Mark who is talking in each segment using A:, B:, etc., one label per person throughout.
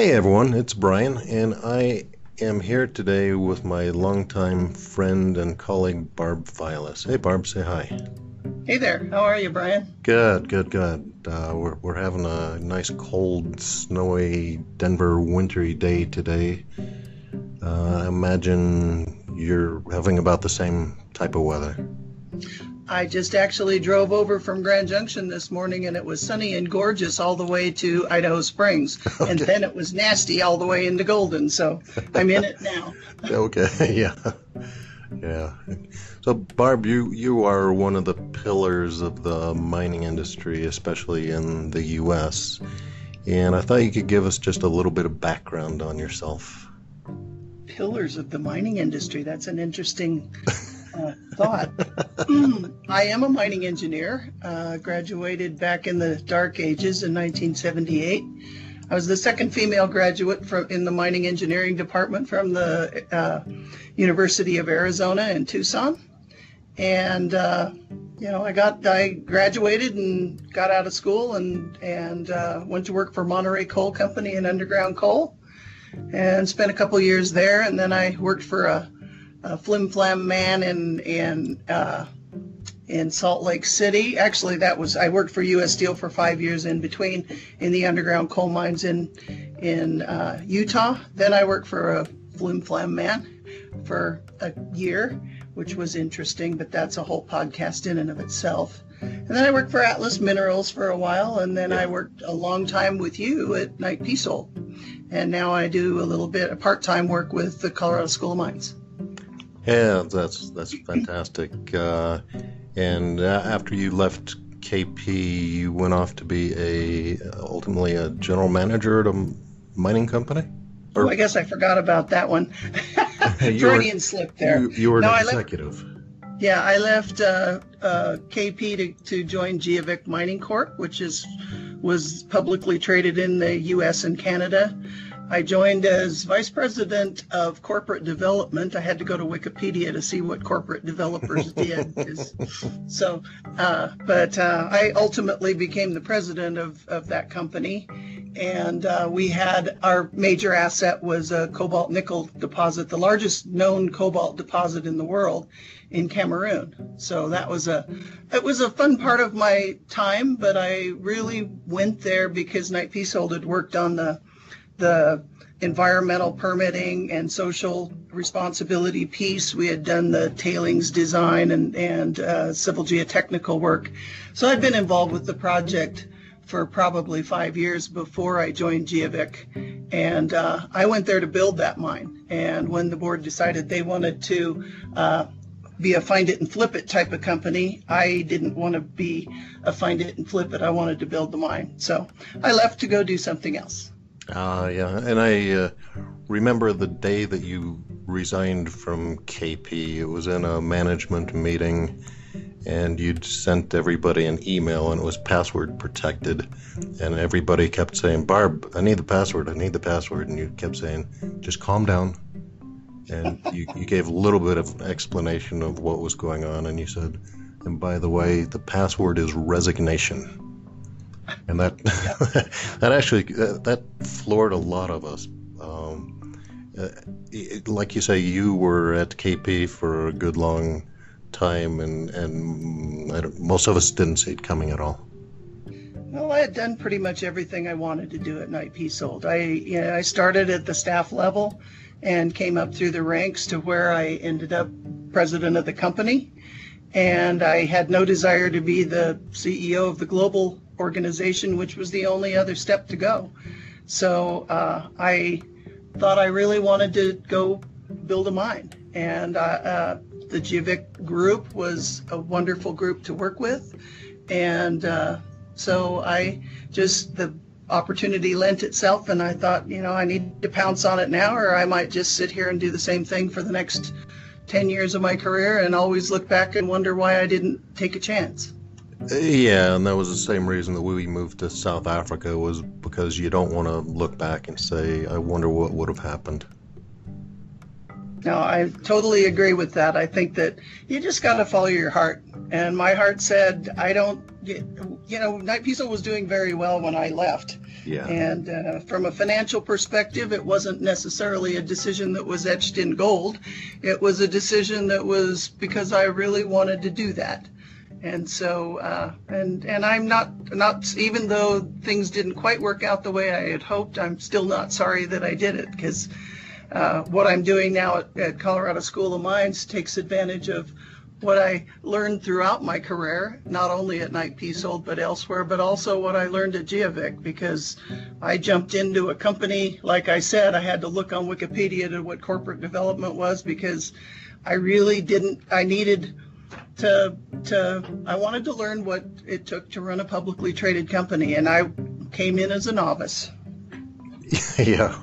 A: Hey everyone, it's Brian, and I am here today with my longtime friend and colleague Barb Filas. Hey Barb, say hi.
B: Hey there, how are you, Brian?
A: Good, good, good. Uh, we're, we're having a nice, cold, snowy Denver wintry day today. Uh, I imagine you're having about the same type of weather.
B: I just actually drove over from Grand Junction this morning and it was sunny and gorgeous all the way to Idaho Springs. Okay. And then it was nasty all the way into Golden. So I'm in it now.
A: okay, yeah. Yeah. So Barb, you you are one of the pillars of the mining industry, especially in the US. And I thought you could give us just a little bit of background on yourself.
B: Pillars of the mining industry. That's an interesting uh, thought. I am a mining engineer, uh, graduated back in the dark ages in 1978. I was the second female graduate from in the mining engineering department from the uh, University of Arizona in Tucson, and uh, you know I got I graduated and got out of school and and uh, went to work for Monterey Coal Company in underground coal, and spent a couple years there, and then I worked for a a flim flam man in in uh, in Salt Lake City. Actually, that was I worked for U.S. Steel for five years in between in the underground coal mines in in uh, Utah. Then I worked for a flim flam man for a year, which was interesting, but that's a whole podcast in and of itself. And then I worked for Atlas Minerals for a while, and then I worked a long time with you at Knight Piésold. And now I do a little bit of part-time work with the Colorado School of Mines.
A: Yeah, that's that's fantastic. Uh, and uh, after you left KP, you went off to be a ultimately a general manager at a mining company.
B: Or, oh, I guess I forgot about that one. Freudian slip there.
A: You, you were no, an executive.
B: Left, yeah, I left uh, uh KP to, to join Geovic Mining Corp, which is was publicly traded in the U.S. and Canada. I joined as vice president of corporate development. I had to go to Wikipedia to see what corporate developers did. so, uh, but uh, I ultimately became the president of, of that company. And uh, we had our major asset was a cobalt nickel deposit, the largest known cobalt deposit in the world in Cameroon. So that was a it was a fun part of my time, but I really went there because Knight Piésold had worked on the the environmental permitting and social responsibility piece. We had done the tailings design and, and uh, civil geotechnical work. So I'd been involved with the project for probably five years before I joined Geovic. And uh, I went there to build that mine. And when the board decided they wanted to uh, be a find it and flip it type of company, I didn't want to be a find it and flip it. I wanted to build the mine. So I left to go do something else.
A: Ah, uh, yeah, and I uh, remember the day that you resigned from KP. It was in a management meeting, and you'd sent everybody an email, and it was password protected. And everybody kept saying, "Barb, I need the password. I need the password." And you kept saying, "Just calm down." And you, you gave a little bit of explanation of what was going on, and you said, "And by the way, the password is resignation." And that that actually that, floored a lot of us. Um, uh, it, like you say, you were at KP for a good long time, and and most of us didn't see it coming at all.
B: Well, I had done pretty much everything I wanted to do at Knight Piésold. I you know, I started at the staff level and came up through the ranks to where I ended up president of the company. And I had no desire to be the CEO of the global organization, which was the only other step to go. So uh, I thought I really wanted to go build a mine. And uh, uh, the Geovic group was a wonderful group to work with. And uh, so I just, the opportunity lent itself, and I thought, you know, I need to pounce on it now, or I might just sit here and do the same thing for the next 10 years of my career and always look back and wonder why I didn't take a chance.
A: Yeah, and that was the same reason that we moved to South Africa was because you don't want to look back and say, I wonder what would have happened.
B: No, I totally agree with that. I think that you just got to follow your heart. And my heart said, I don't, you know, Knight Piésold was doing very well when I left.
A: Yeah.
B: And uh, from a financial perspective, it wasn't necessarily a decision that was etched in gold. It was a decision that was because I really wanted to do that. And so, uh, and and I'm not not even though things didn't quite work out the way I had hoped, I'm still not sorry that I did it because uh, what I'm doing now at, at Colorado School of Mines takes advantage of what I learned throughout my career, not only at Knight Piésold but elsewhere, but also what I learned at Geovic because I jumped into a company. Like I said, I had to look on Wikipedia to what corporate development was because I really didn't. I needed to to I wanted to learn what it took to run a publicly traded company, and I came in as a novice.
A: yeah,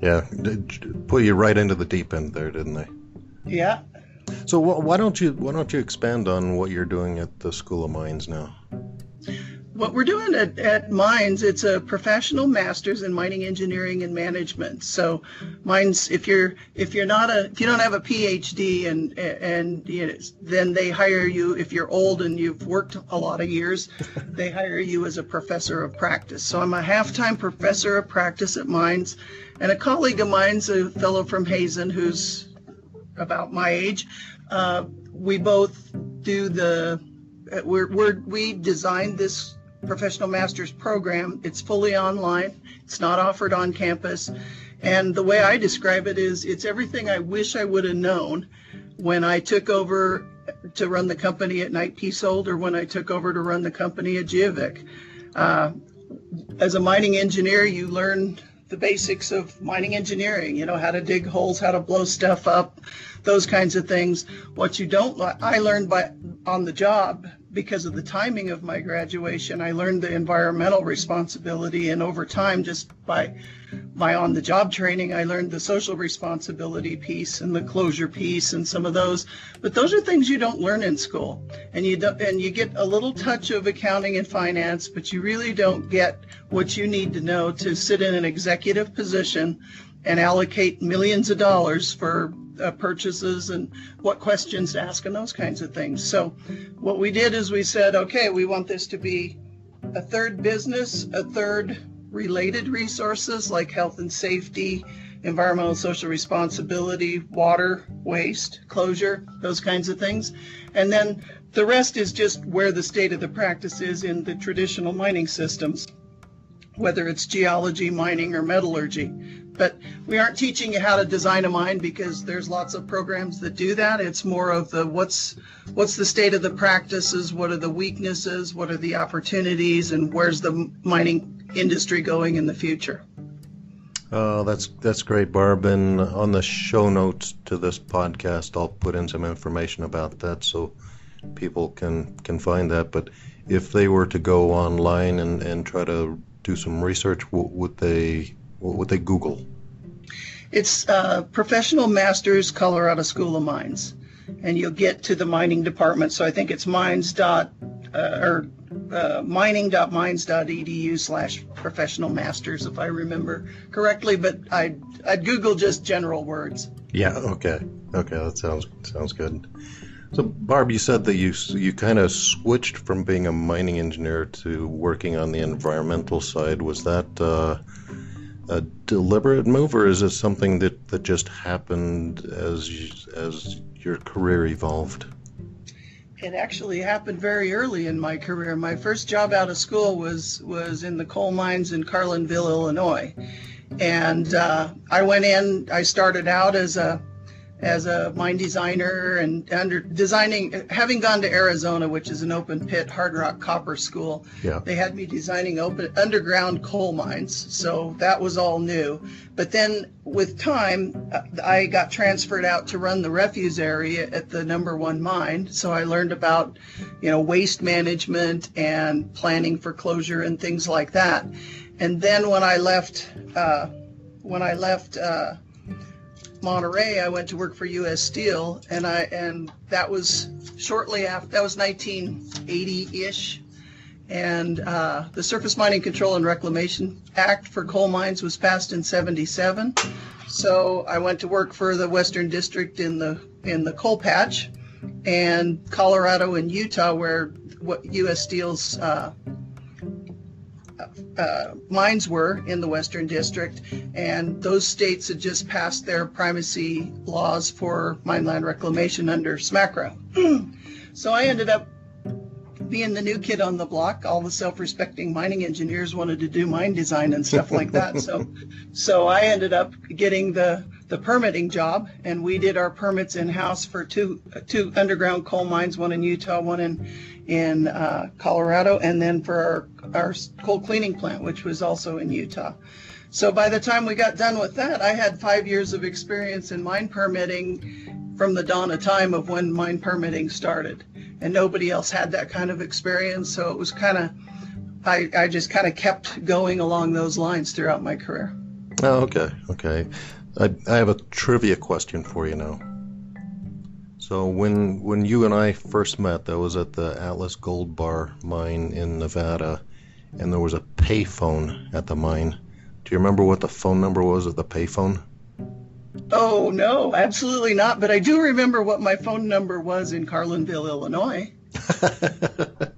A: yeah, put you right into the deep end there, didn't they?
B: Yeah,
A: so wh- why don't you why don't you expand on what you're doing at the School of Mines now?
B: What we're doing at, at Mines, it's a professional master's in mining engineering and management. So, Mines, if you're if you're not a if you don't have a PhD and and you know, then they hire you if you're old and you've worked a lot of years, they hire you as a professor of practice. So I'm a half-time professor of practice at Mines, and a colleague of mine's a fellow from Hazen who's about my age. Uh, we both do the we're, we're we designed this professional master's program. It's fully online. It's not offered on campus. And the way I describe it is it's everything I wish I would have known when I took over to run the company at Knight Piésold or when I took over to run the company at Geovic. Uh, as a mining engineer, you learn the basics of mining engineering, you know, how to dig holes, how to blow stuff up, those kinds of things. What you don't, I learned by on the job because of the timing of my graduation. I learned the environmental responsibility, and over time, just by my on the job training, I learned the social responsibility piece and the closure piece and some of those. But those are things you don't learn in school. And you don't, and you get a little touch of accounting and finance, but you really don't get what you need to know to sit in an executive position and allocate millions of dollars for uh, purchases and what questions to ask and those kinds of things. So what we did is we said, okay, we want this to be a third business, a third related resources like health and safety, environmental social responsibility, water, waste, closure, those kinds of things. And then the rest is just where the state of the practice is in the traditional mining systems, whether it's geology, mining, or metallurgy. But we aren't teaching you how to design a mine because there's lots of programs that do that. It's more of the what's what's the state of the practices, what are the weaknesses, what are the opportunities, and where's the mining industry going in the future.
A: Oh, that's that's great, Barb. And on the show notes to this podcast, I'll put in some information about that so people can can find that. But if they were to go online and, and try to do some research, what would they what would they Google?
B: It's uh, Professional Masters Colorado School of Mines, and you'll get to the mining department. So I think it's mines dot uh, or uh, mining.mines.edu slash professional masters, if I remember correctly. But I'd, I'd Google just general words.
A: Yeah. Okay. Okay. That sounds sounds good. So, Barb, you said that you you kind of switched from being a mining engineer to working on the environmental side. Was that uh, a deliberate move, or is it something that, that just happened as as your career evolved?
B: It actually happened very early in my career. My first job out of school was was in the coal mines in Carlinville, Illinois, and uh, I went in. I started out as a as a mine designer and under designing having gone to Arizona which is an open pit hard rock copper school
A: yeah.
B: they had me designing open underground coal mines. So that was all new. But then with time uh, I got transferred out to run the refuse area at the number 1 mine. So I learned about you know waste management and planning for closure and things like that. And then when I left, uh, when I left uh, Monterey, I went to work for U.S. Steel, and I and that was shortly after. That was 1980-ish, and uh, the Surface Mining Control and Reclamation Act for coal mines was passed in '77. So I went to work for the Western District in the in the coal patch, and Colorado and Utah, where U.S. Steel's uh, uh, mines were in the Western District, and those states had just passed their primacy laws for mine land reclamation under SMCRA. so I ended up being the new kid on the block. All the self-respecting mining engineers wanted to do mine design and stuff like that. so, so I ended up getting the the permitting job, and we did our permits in house for two two underground coal mines, one in Utah, one in in uh, Colorado, and then for our, our coal cleaning plant, which was also in Utah. So by the time we got done with that, I had five years of experience in mine permitting from the dawn of time of when mine permitting started. And nobody else had that kind of experience. So it was kind of, I, I just kind of kept going along those lines throughout my career.
A: Oh, okay, okay. I, I have a trivia question for you now. So when when you and I first met, that was at the Atlas Gold Bar mine in Nevada, and there was a payphone at the mine. Do you remember what the phone number was at the payphone?
B: Oh no, absolutely not. But I do remember what my phone number was in Carlinville, Illinois.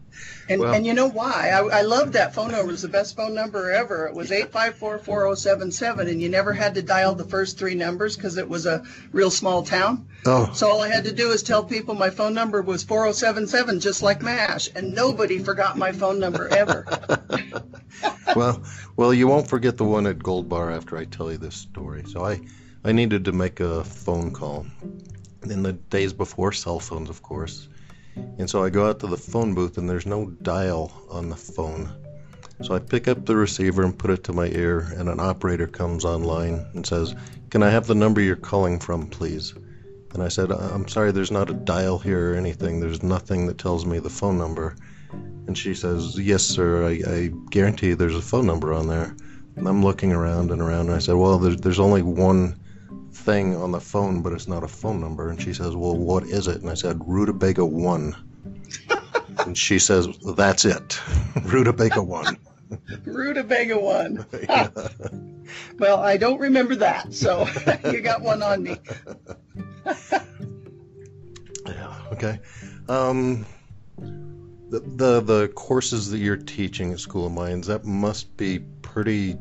B: And, well, and you know why? I, I loved that phone number. It was the best phone number ever. It was 854-4077, and you never had to dial the first three numbers because it was a real small town. Oh. So all I had to do is tell people my phone number was 4077, just like MASH, and nobody forgot my phone number ever.
A: well, well, you won't forget the one at Gold Bar after I tell you this story. So I, I needed to make a phone call in the days before cell phones, of course and so I go out to the phone booth and there's no dial on the phone. So I pick up the receiver and put it to my ear, and an operator comes online and says, Can I have the number you're calling from, please? And I said, I'm sorry, there's not a dial here or anything. There's nothing that tells me the phone number. And she says, Yes, sir, I, I guarantee there's a phone number on there. And I'm looking around and around, and I said, Well, there's, there's only one thing on the phone, but it's not a phone number. And she says, Well, what is it? And I said, Rutabaga 1. and she says, That's it. Rutabaga 1.
B: Rutabaga 1. yeah. Well, I don't remember that, so you got one on me.
A: yeah, okay. Um, the, the the courses that you're teaching at School of Mines, that must be pretty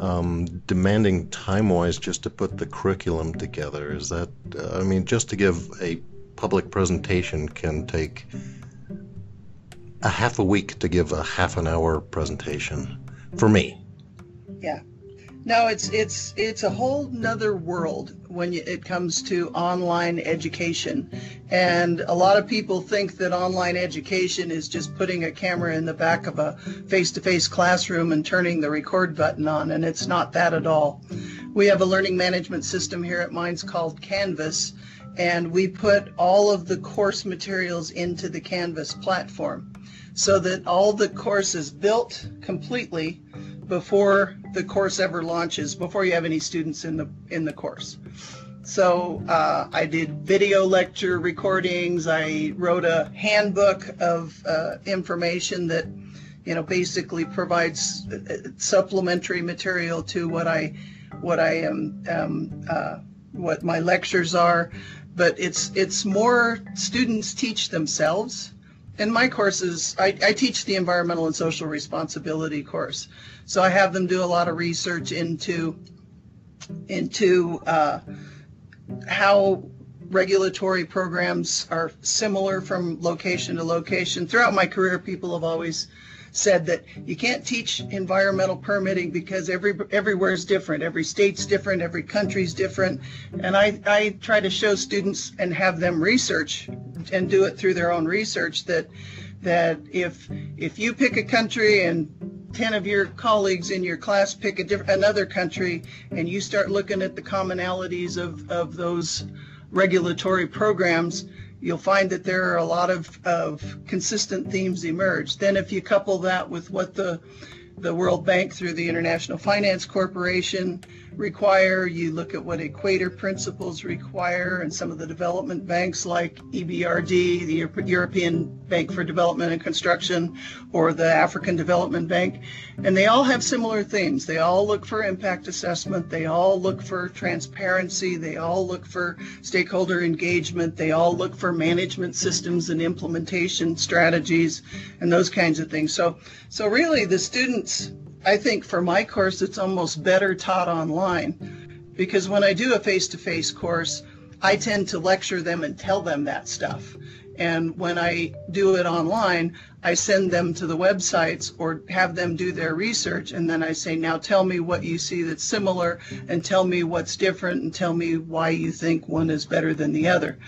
A: um, demanding time wise just to put the curriculum together? Is that, uh, I mean, just to give a public presentation can take a half a week to give a half an hour presentation for me.
B: Yeah. No, it's it's it's a whole nother world when you, it comes to online education, and a lot of people think that online education is just putting a camera in the back of a face-to-face classroom and turning the record button on, and it's not that at all. We have a learning management system here at Mines called Canvas, and we put all of the course materials into the Canvas platform, so that all the course is built completely before the course ever launches, before you have any students in the in the course. So uh, I did video lecture recordings. I wrote a handbook of uh, information that, you know, basically provides uh, supplementary material to what I, what I am, um, uh, what my lectures are. But it's it's more students teach themselves in my courses, I, I, teach the environmental and social responsibility course. So I have them do a lot of research into into uh, how regulatory programs are similar from location to location. Throughout my career, people have always said that you can't teach environmental permitting because every everywhere is different. Every state's different. Every country's different. And I, I try to show students and have them research and do it through their own research that that if if you pick a country and 10 of your colleagues in your class pick a different another country and you start looking at the commonalities of, of those regulatory programs you'll find that there are a lot of, of consistent themes emerge. Then if you couple that with what the the World Bank through the International Finance Corporation require. You look at what Equator Principles require, and some of the development banks like EBRD, the European Bank for Development and Construction, or the African Development Bank, and they all have similar themes. They all look for impact assessment. They all look for transparency. They all look for stakeholder engagement. They all look for management systems and implementation strategies and those kinds of things. So, so really, the students I think for my course, it's almost better taught online because when I do a face to face course, I tend to lecture them and tell them that stuff. And when I do it online, I send them to the websites or have them do their research. And then I say, now tell me what you see that's similar and tell me what's different and tell me why you think one is better than the other.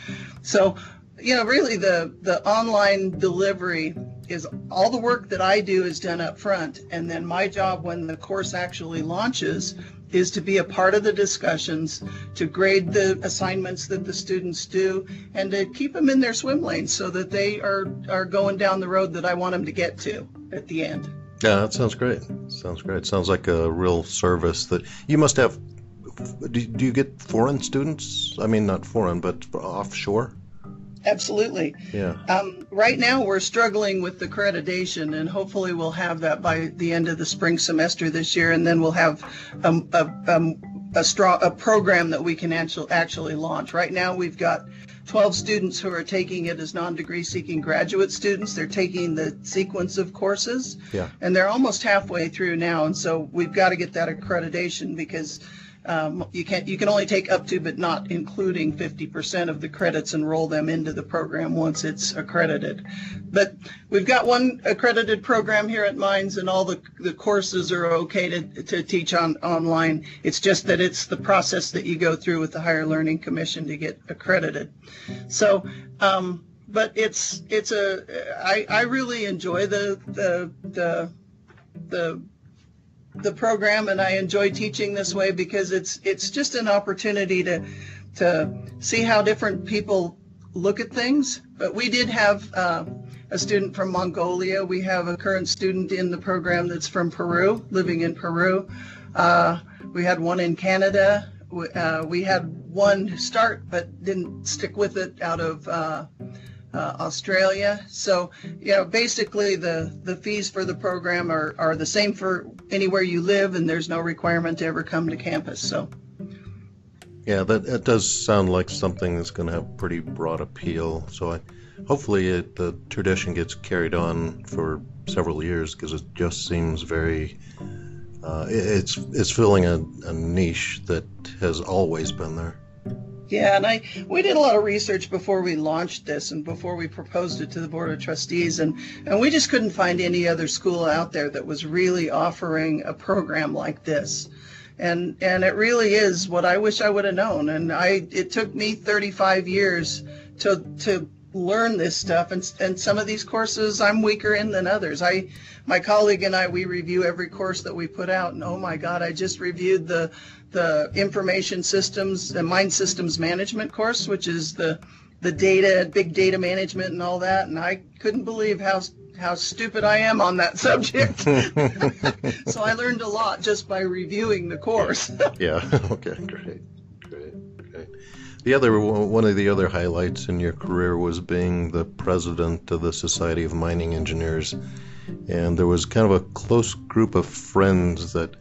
B: So, you know, really the, the online delivery is all the work that I do is done up front. And then my job when the course actually launches is to be a part of the discussions, to grade the assignments that the students do, and to keep them in their swim lane so that they are, are going down the road that I want them to get to at the end.
A: Yeah, that sounds great. Sounds great. Sounds like a real service that you must have. Do, do you get foreign students? I mean, not foreign, but offshore?
B: Absolutely.
A: Yeah.
B: Um, right now, we're struggling with accreditation, and hopefully, we'll have that by the end of the spring semester this year, and then we'll have um, a, um, a, strong a program that we can actually actually launch. Right now, we've got 12 students who are taking it as non-degree seeking graduate students. They're taking the sequence of courses,
A: yeah.
B: and they're almost halfway through now. And so we've got to get that accreditation because um, you can you can only take up to, but not including 50% of the credits and roll them into the program once it's accredited. But we've got one accredited program here at Mines, and all the the courses are okay to, to teach on online. It's just that it's the process that you go through with the Higher Learning Commission to get accredited. So. Um, but it's it's a I, I really enjoy the the the the the program and I enjoy teaching this way because it's it's just an opportunity to to see how different people look at things. But we did have uh, a student from Mongolia. We have a current student in the program that's from Peru, living in Peru. Uh, we had one in Canada. We, uh, we had one start but didn't stick with it out of uh, Australia. So, you know, basically the, the fees for the program are, are the same for anywhere you live, and there's no requirement to ever come to campus. So,
A: yeah, that, that does sound like something that's going to have pretty broad appeal. So, I, hopefully, it, the tradition gets carried on for several years because it just seems very. Uh, it's it's filling a, a niche that has always been there.
B: Yeah, and I we did a lot of research before we launched this and before we proposed it to the board of trustees and and we just couldn't find any other school out there that was really offering a program like this. And and it really is what I wish I would have known and I it took me 35 years to to learn this stuff and and some of these courses I'm weaker in than others. I my colleague and I we review every course that we put out and oh my god, I just reviewed the the information systems and mine systems management course, which is the the data, big data management, and all that. And I couldn't believe how how stupid I am on that subject. so I learned a lot just by reviewing the course.
A: yeah. Okay. Great. Great. Great. The other one of the other highlights in your career was being the president of the Society of Mining Engineers, and there was kind of a close group of friends that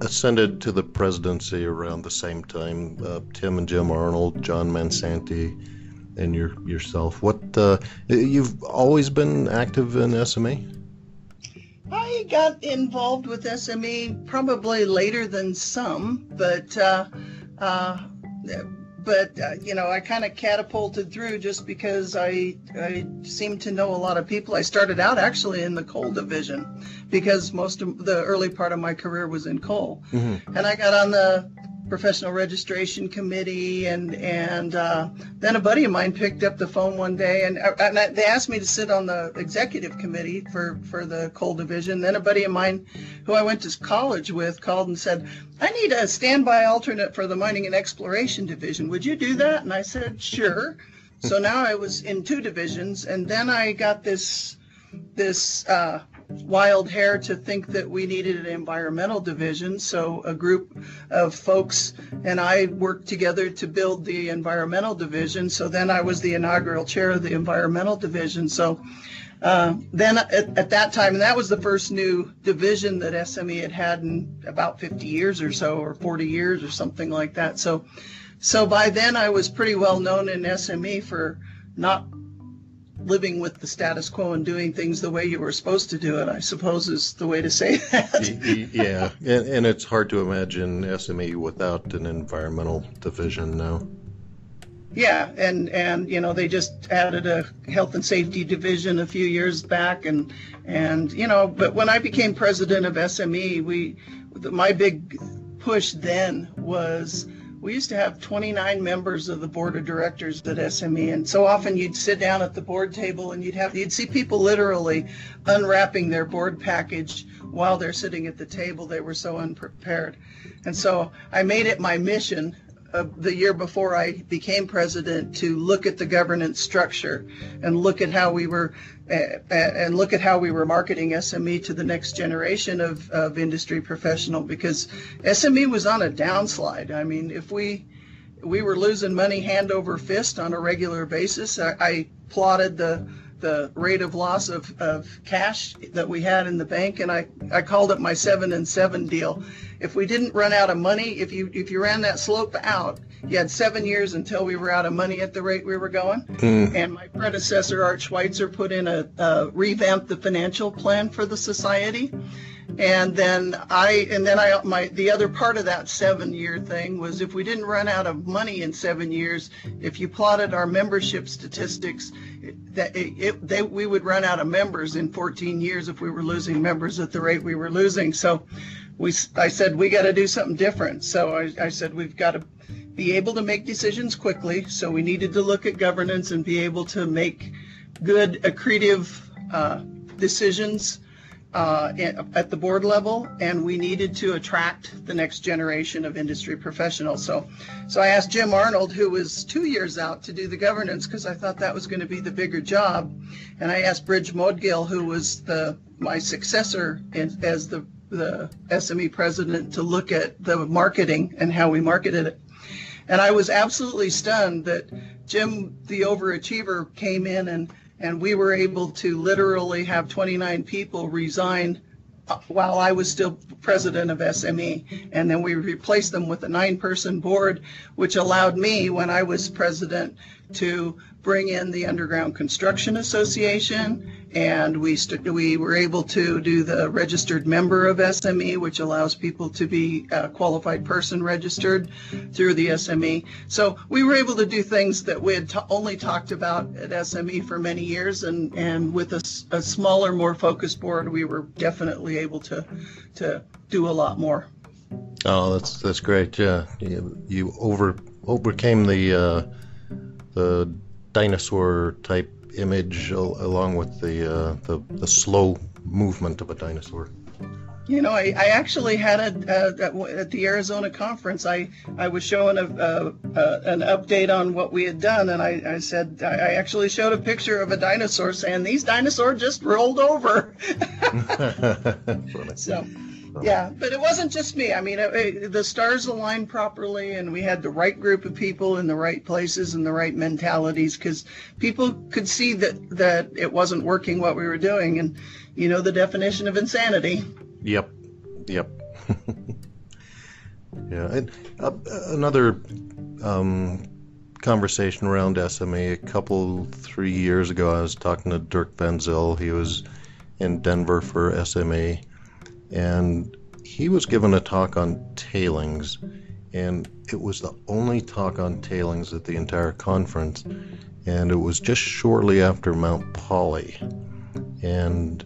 A: ascended to the presidency around the same time. Uh, Tim and Jim Arnold, John Mansanti, and your yourself. What uh, you've always been active in SME?
B: I got involved with SME probably later than some, but uh, uh but uh, you know, I kind of catapulted through just because I I seemed to know a lot of people. I started out actually in the coal division because most of the early part of my career was in coal, mm-hmm. and I got on the professional registration committee and and uh, then a buddy of mine picked up the phone one day and, uh, and I, they asked me to sit on the executive committee for for the coal division. Then a buddy of mine who I went to college with called and said I need a standby alternate for the mining and exploration division. Would you do that? And I said sure. So now I was in two divisions and then I got this this uh, wild hair to think that we needed an environmental division. So a group of folks and I worked together to build the environmental division. So then I was the inaugural chair of the environmental division. So uh, then at, at, that time, and that was the first new division that SME had had in about 50 years or so, or 40 years or something like that. So, so by then I was pretty well known in SME for not living with the status quo and doing things the way you were supposed to do it, I suppose is the way to say
A: that. yeah, and, and it's hard to imagine SME without an environmental division now.
B: Yeah, and and you know they just added a health and safety division a few years back, and and you know, but when I became president of SME, we my big push then was we used to have 29 members of the board of directors at SME, and so often you'd sit down at the board table and you'd have you'd see people literally unwrapping their board package while they're sitting at the table. They were so unprepared, and so I made it my mission uh, the year before I became president to look at the governance structure and look at how we were uh, and look at how we were marketing SME to the next generation of, of industry professional because SME was on a downslide. I mean, if we we were losing money hand over fist on a regular basis, I, I plotted the the rate of loss of, of cash that we had in the bank and I, I called it my seven and seven deal if we didn't run out of money, if you if you ran that slope out, you had seven years until we were out of money at the rate we were going. Mm. And my predecessor, Art Schweitzer, put in a, a revamped the financial plan for the society. And then I and then I my the other part of that seven year thing was if we didn't run out of money in seven years, if you plotted our membership statistics, that it, it, they, we would run out of members in 14 years if we were losing members at the rate we were losing. So we, I said, we got to do something different. So I, I said, we've got to be able to make decisions quickly. So we needed to look at governance and be able to make good, accretive uh, decisions uh, at the board level, and we needed to attract the next generation of industry professionals. So, so I asked Jim Arnold, who was two years out, to do the governance because I thought that was going to be the bigger job, and I asked Brij Moudgil, who was the my successor in, as the the SME president to look at the marketing and how we marketed it. And I was absolutely stunned that Jim, the overachiever, came in and, and we were able to literally have 29 people resign while I was still president of SME. And then we replaced them with a nine person board, which allowed me, when I was president, to bring in the Underground Construction Association, and we st- we were able to do the registered member of SME, which allows people to be a qualified person registered through the SME. So we were able to do things that we had t- only talked about at SME for many years, and and with a, a smaller, more focused board, we were definitely able to to do a lot more.
A: Oh, that's that's great. Yeah, you, you over overcame the uh, the dinosaur type image along with the, uh, the, the slow movement of a dinosaur.
B: You know, I, I actually had a, uh, at the Arizona conference. I, I was showing a, a, a, an update on what we had done, and I, I said I actually showed a picture of a dinosaur saying these dinosaurs just rolled over. so yeah, but it wasn't just me. I mean, it, it, the stars aligned properly, and we had the right group of people in the right places and the right mentalities because people could see that that it wasn't working what we were doing, and you know the definition of insanity.
A: Yep, yep. yeah, and uh, another um, conversation around SME. A couple three years ago, I was talking to Dirk Van Zyl. He was in Denver for SME and he was given a talk on tailings, and it was the only talk on tailings at the entire conference, and it was just shortly after Mount Polley, and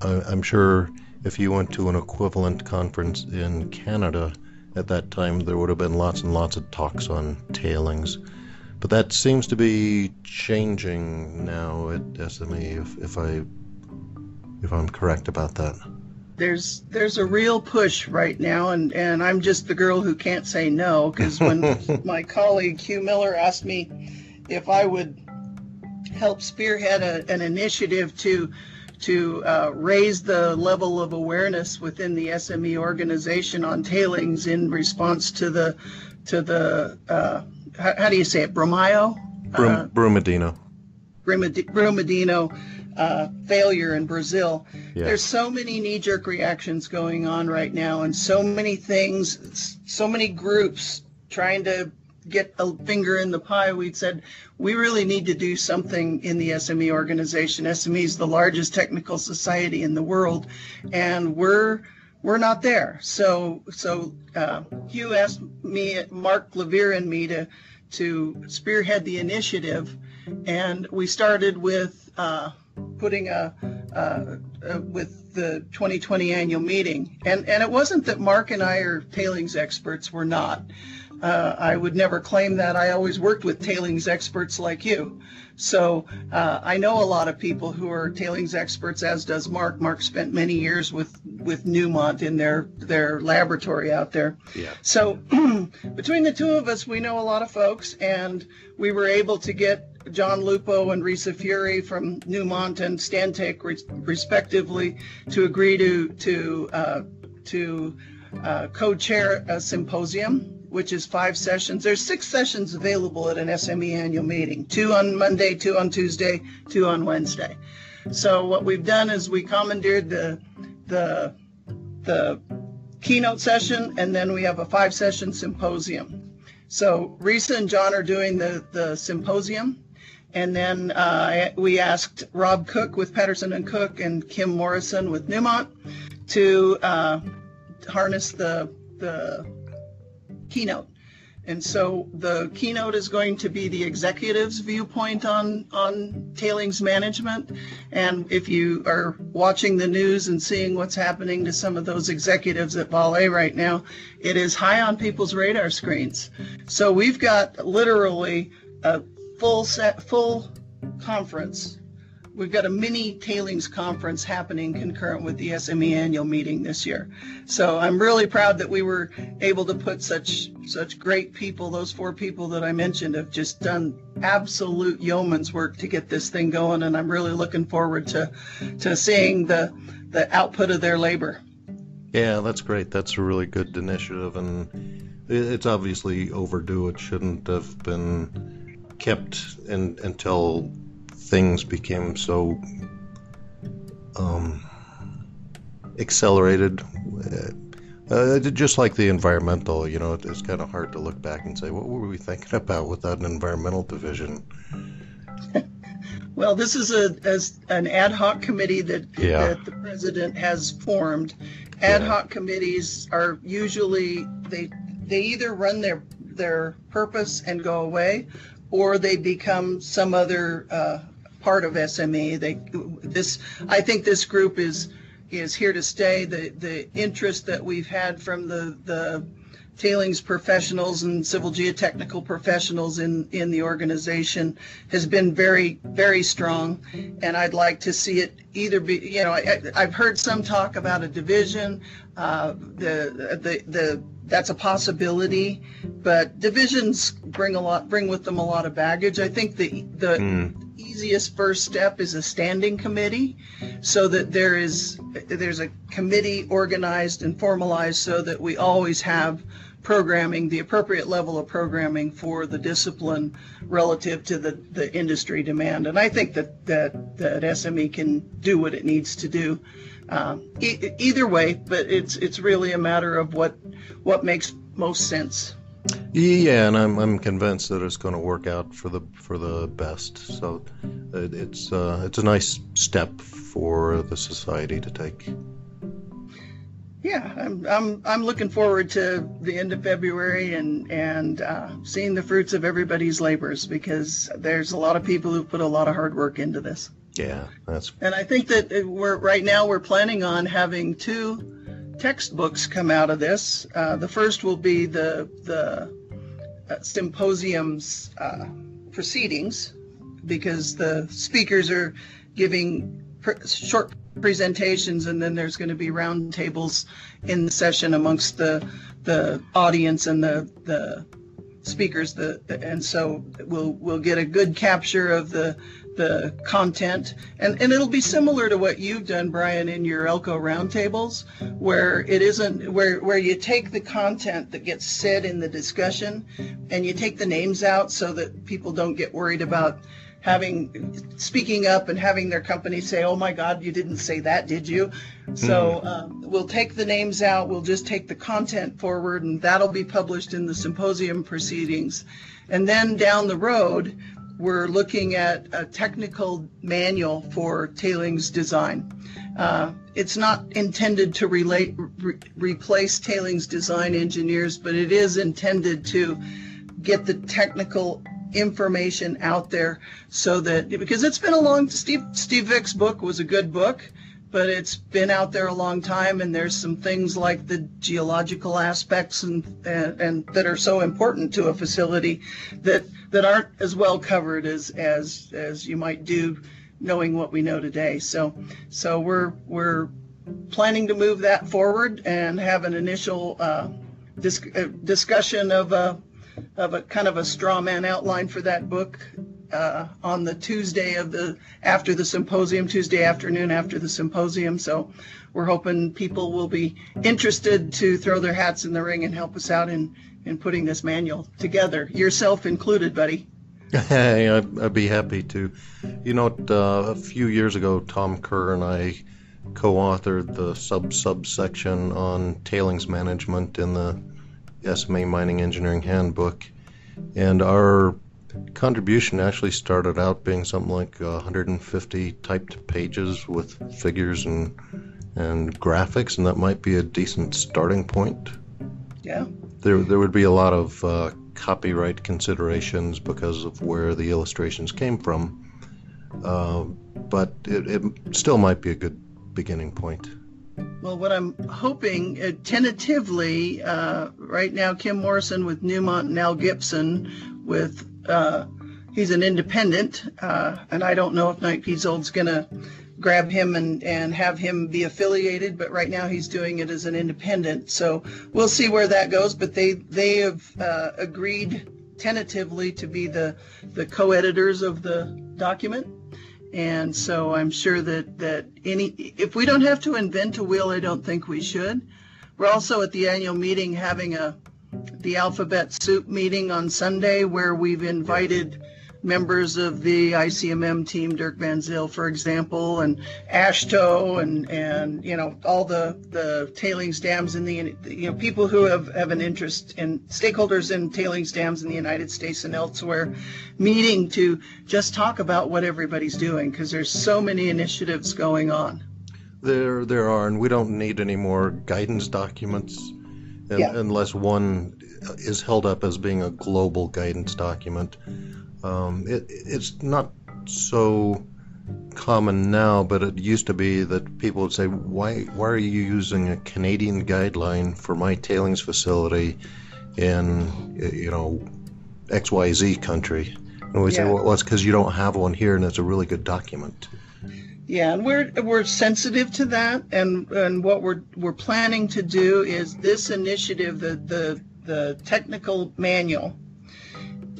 A: I'm sure if you went to an equivalent conference in Canada at that time, there would have been lots and lots of talks on tailings. But that seems to be changing now at SME, if, if I if I'm correct about that
B: there's there's a real push right now, and and I'm just the girl who can't say no because when my colleague Hugh Miller asked me if I would help spearhead a, an initiative to to uh, raise the level of awareness within the SME organization on tailings in response to the to the uh, how, how, do you say it, Brumayo?
A: Brum, uh, Brumadinho.
B: Brumadinho uh, failure in Brazil. Yeah. There's so many knee-jerk reactions going on right now, and so many things, so many groups trying to get a finger in the pie. We said we really need to do something in the SME organization. SME is the largest technical society in the world, and we're we're not there. So so uh, Hugh asked me, Mark Levere, and me to to spearhead the initiative, and we started with. Uh, putting a, uh, with the 2020 annual meeting. And, and it wasn't that Mark and I are tailings experts, we're not. Uh, I would never claim that. I always worked with tailings experts like you. So uh, I know a lot of people who are tailings experts, as does Mark. Mark spent many years with, with Newmont in their, their laboratory out there.
A: Yeah.
B: So between the two of us, we know a lot of folks, and we were able to get John Lupo and Risa Fury from Newmont and Stantec, respectively, to agree to to uh, to uh, co-chair a symposium, which is five sessions. There's six sessions available at an SME annual meeting: two on Monday, two on Tuesday, two on Wednesday. So what we've done is we commandeered the the the keynote session, and then we have a five-session symposium. So Risa and John are doing the, the symposium, and then uh, we asked Rob Cooke with Paterson and Cooke and Kim Morrison with Newmont to uh, harness the the keynote. And so the keynote is going to be the executive's viewpoint on, on tailings management. And if you are watching the news and seeing what's happening to some of those executives at Vale right now, it is high on people's radar screens. So we've got literally a full set, full conference. We've got a mini tailings conference happening concurrent with the SME annual meeting this year. So I'm really proud that we were able to put such such great people. Those four people that I mentioned have just done absolute yeoman's work to get this thing going, and I'm really looking forward to to seeing the the output of their labor.
A: Yeah, that's great. That's a really good initiative, and it's obviously overdue. It shouldn't have been kept in, until things became so um, accelerated. Uh, uh, just like the environmental, you know, it's kind of hard to look back and say, what were we thinking about without an environmental division?
B: well, this is a as an ad hoc committee that, yeah. that the president has formed. Ad yeah. hoc committees are usually they they either run their their purpose and go away, or they become some other uh, part of SME. They this I think this group is is here to stay. The the interest that we've had from the the tailings professionals and civil geotechnical professionals in, in the organization has been very, very strong. And I'd like to see it either be, you know, I, have heard some talk about a division. Uh, the, the, the, that's a possibility, but divisions bring a lot, bring with them a lot of baggage. I think the, the, mm easiest first step is a standing committee so that there is there's a committee organized and formalized so that we always have programming the appropriate level of programming for the discipline relative to the, the industry demand. And i think that that that sme can do what it needs to do um, e- either way but it's it's really a matter of what what makes most sense
A: yeah, and I'm I'm convinced that it's going to work out for the for the best. So it, it's uh, it's a nice step for the society to take.
B: Yeah, I'm I'm I'm looking forward to the end of February and and uh, seeing the fruits of everybody's labors because there's a lot of people who put a lot of hard work into this.
A: Yeah, that's.
B: And I think that we're right now we're planning on having two textbooks come out of this. Uh, the first will be the the uh, symposium's uh, proceedings, because the speakers are giving pr- short presentations, and then there's going to be roundtables in the session amongst the the audience and the the speakers. The and so we'll we'll get a good capture of the the content. And, and it'll be similar to what you've done brian in your Elko roundtables where it isn't where where you take the content that gets said in the discussion and you take the names out so that people don't get worried about having speaking up and having their company say oh my god you didn't say that did you? So um, we'll take the names out. We'll just take the content forward and that'll be published in the symposium proceedings. And then down the road we're looking at a technical manual for tailings design. Uh, it's not intended to relate, re- replace tailings design engineers, but it is intended to get the technical information out there so that because it's been a long Steve Steve Vick's book was a good book but it's been out there a long time and there's some things like the geological aspects and, and, and that are so important to a facility that that aren't as well covered as as as you might do knowing what we know today. So so we're we're planning to move that forward and have an initial uh, uh, discussion of a of a kind of a straw man outline for that book uh, on the Tuesday of the after the symposium, Tuesday afternoon after the symposium. So we're hoping people will be interested to throw their hats in the ring and help us out in in putting this manual together, yourself included, buddy.
A: Hey, I'd, I'd be happy to. You know, uh, a few years ago, Tom Kerr and I co-authored the sub subsection on tailings management in the SME Mining Engineering Handbook, and our contribution actually started out being something like 150 typed pages with figures and and graphics, and that might be a decent starting point.
B: Yeah.
A: There, there would be a lot of uh, copyright considerations because of where the illustrations came from, uh, but it, it still might be a good beginning point.
B: Well, what I'm hoping, uh, tentatively, uh, right now, Kim Morrison with Newmont and Al Gibson with uh, he's an independent, uh, and I don't know if Knight Piésold's going to grab him and, and have him be affiliated, but right now he's doing it as an independent. So we'll see where that goes. But they they have uh, agreed tentatively to be the the co-editors of the document. And so I'm sure that, that any if we don't have to invent a wheel, I don't think we should. We're also at the annual meeting having a the alphabet soup meeting on Sunday where we've invited members of the ICMM team, Dirk Van Zyl, for example, and Ashto, and, and, you know, all the, the tailings dams in the, you know, people who have, have an interest in stakeholders in tailings dams in the United States and elsewhere, meeting to just talk about what everybody's doing because there's so many initiatives going on.
A: There, there are, and we don't need any more guidance documents
B: Yeah.
A: unless one is held up as being a global guidance document. Um, it, it's not so common now, but it used to be that people would say, "Why, why are you using a Canadian guideline for my tailings facility in, you know, X Y Z country?" And we say, "Well, it's because you don't have one here, and it's a really good document."
B: Yeah, and we're we're sensitive to that, and and what we're we're planning to do is this initiative, the the the technical manual,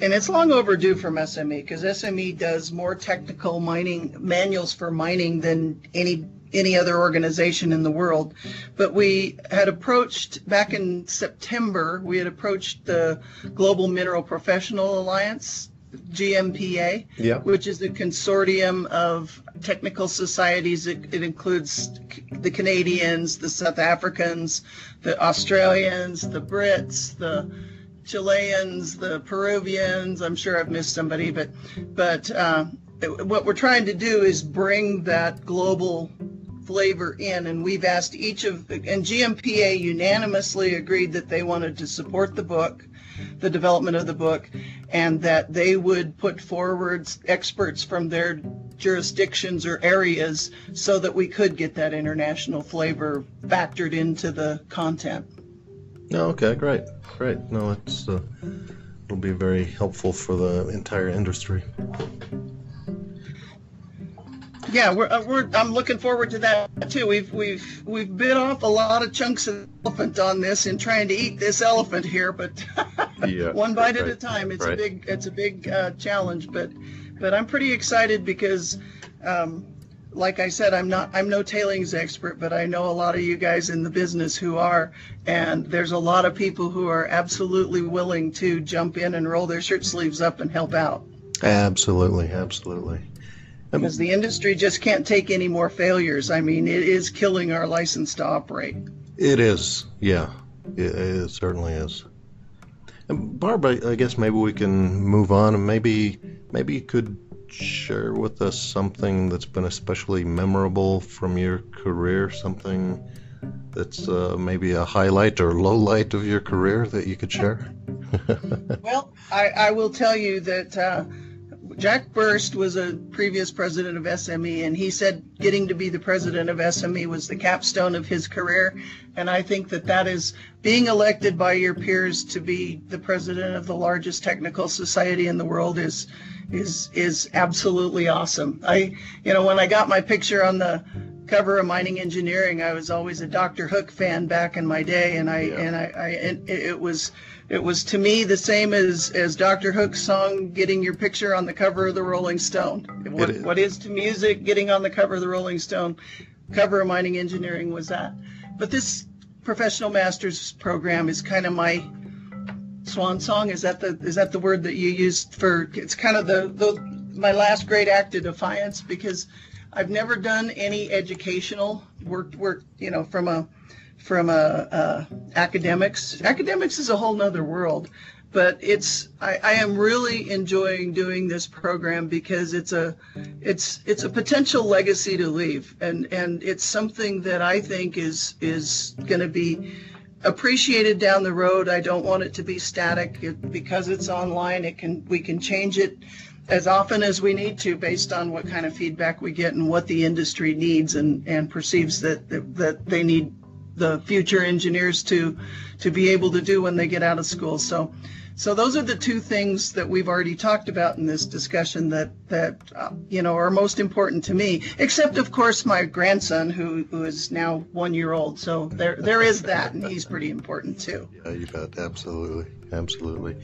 B: and it's long overdue from SME because SME does more technical mining manuals for mining than any any other organization in the world. But we had approached back in September, we had approached the Global Mineral Professional Alliance, GMPA,
A: Yeah.
B: which is a consortium of technical societies. It, it includes the Canadians, the South Africans, the Australians, the Brits, the Chileans, the Peruvians. I'm sure I've missed somebody, but but uh, what we're trying to do is bring that global flavor in, and we've asked each of and GMPA unanimously agreed that they wanted to support the book, the development of the book, and that they would put forward experts from their jurisdictions or areas so that we could get that international flavor factored into the content.
A: Oh, okay, great, great. No, it's uh, it'll be very helpful for the entire industry.
B: Yeah, we're, uh, we're I'm looking forward to that too. We've we've we've bit off a lot of chunks of elephant on this in trying to eat this elephant here, but
A: Yeah,
B: one bite at a time. It's a big it's a big uh, challenge, but but I'm pretty excited because, um, like I said, I'm not I'm no tailings expert, but I know a lot of you guys in the business who are, and there's a lot of people who are absolutely willing to jump in and roll their shirt sleeves up and help out.
A: Absolutely, absolutely.
B: Because the industry just can't take any more failures. I mean, it is killing our license to operate.
A: It is, yeah, it, it certainly is. And Barb, I, I guess maybe we can move on, and maybe maybe you could share with us something that's been especially memorable from your career, something that's uh, maybe a highlight or low light of your career that you could share?
B: well, I, I, will tell you that uh, Jack Burst was a previous president of SME, and he said getting to be the president of SME was the capstone of his career. And I think that that is being elected by your peers to be the president of the largest technical society in the world is is is absolutely awesome. I, you know, when I got my picture on the cover of Mining Engineering, I was always a Dr. Hook fan back in my day, and I yeah. and I, I and it was it was to me the same as as Dr. Hook's song "Getting Your Picture on the Cover of the Rolling Stone." What, is. what is to music getting on the cover of the Rolling Stone? Cover of Mining Engineering was that, but this professional master's program is kind of my swan song is that the is that the word that you used for it's kind of the, the my last great act of defiance because I've never done any educational work work you know from a from academics academics is a whole nother world but it's I, I am really enjoying doing this program because it's a it's it's a potential legacy to leave and and it's something that I think is is going to be appreciated down the road. I don't want it to be static it, because it's online. It can we can change it as often as we need to based on what kind of feedback we get and what the industry needs and, and perceives that, that, that they need the future engineers to to be able to do when they get out of school. So so those are the two things that we've already talked about in this discussion that that uh, you know are most important to me. Except of course my grandson who, who is now one year old. So there there is that, and he's pretty important too.
A: Yeah, you bet. Absolutely, absolutely.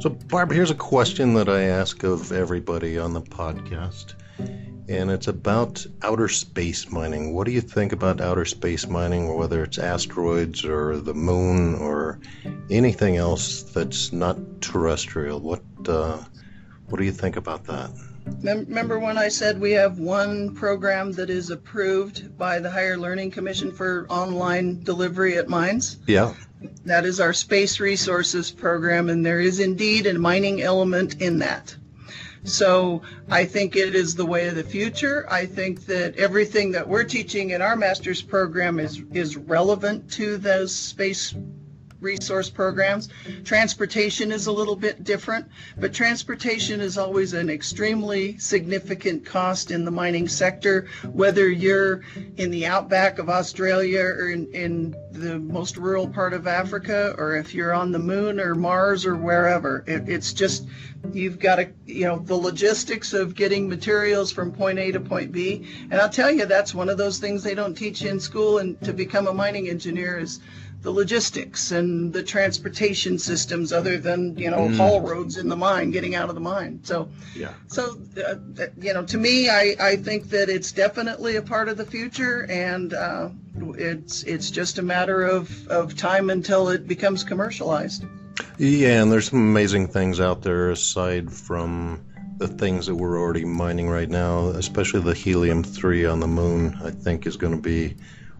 A: So Barb, here's a question that I ask of everybody on the podcast and it's about outer space mining. What do you think about outer space mining, whether it's asteroids or the moon or anything else that's not terrestrial? What uh, what do you think about that?
B: Remember when I said we have one program that is approved by the Higher Learning Commission for online delivery at mines?
A: Yeah.
B: That is our space resources program, and there is indeed a mining element in that. So I think it is the way of the future. I think that everything that we're teaching in our master's program is is relevant to those space resource programs. Transportation is a little bit different, but transportation is always an extremely significant cost in the mining sector, whether you're in the outback of Australia or in, in the most rural part of Africa, or if you're on the moon or Mars or wherever. It, it's just, you've got to, you know, the logistics of getting materials from point A to point B. And I'll tell you, that's one of those things they don't teach in school and to become a mining engineer is the logistics and the transportation systems other than you know mm. haul roads in the mine getting out of the mine. So
A: yeah.
B: so uh, you know to me I, I think that it's definitely a part of the future and uh, it's it's just a matter of, of time until it becomes commercialized.
A: Yeah and there's some amazing things out there aside from the things that we're already mining right now especially the helium 3 on the moon i think is going to be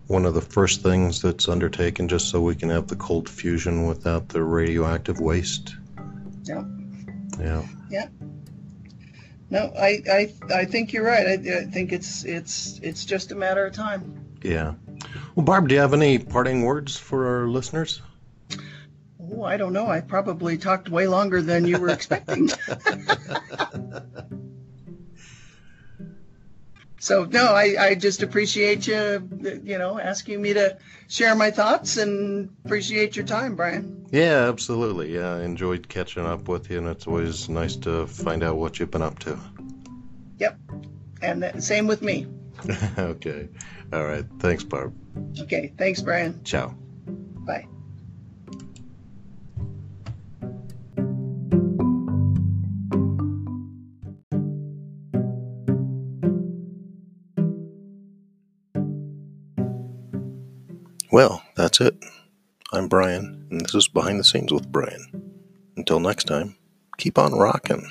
A: one of the first things that's undertaken just so we can have the cold fusion without the radioactive waste.
B: Yeah.
A: Yeah.
B: Yeah. No, I, I, I think you're right. I, I think it's it's it's just a matter of time.
A: Yeah. Well, Barb, do you have any parting words for our listeners?
B: Oh, I don't know. I probably talked way longer than you were expecting. so no, I, I just appreciate you, you know, asking me to share my thoughts and appreciate your time, Brian.
A: Yeah, absolutely. Yeah, I enjoyed catching up with you, and it's always nice to find out what you've been up to.
B: Yep, and same with me.
A: okay. All right. Thanks, Barb.
B: Okay. Thanks, Brian.
A: Ciao.
B: Bye.
A: Well, that's it. I'm Brian, and this is Behind the Scenes with Brian. Until next time, keep on rocking.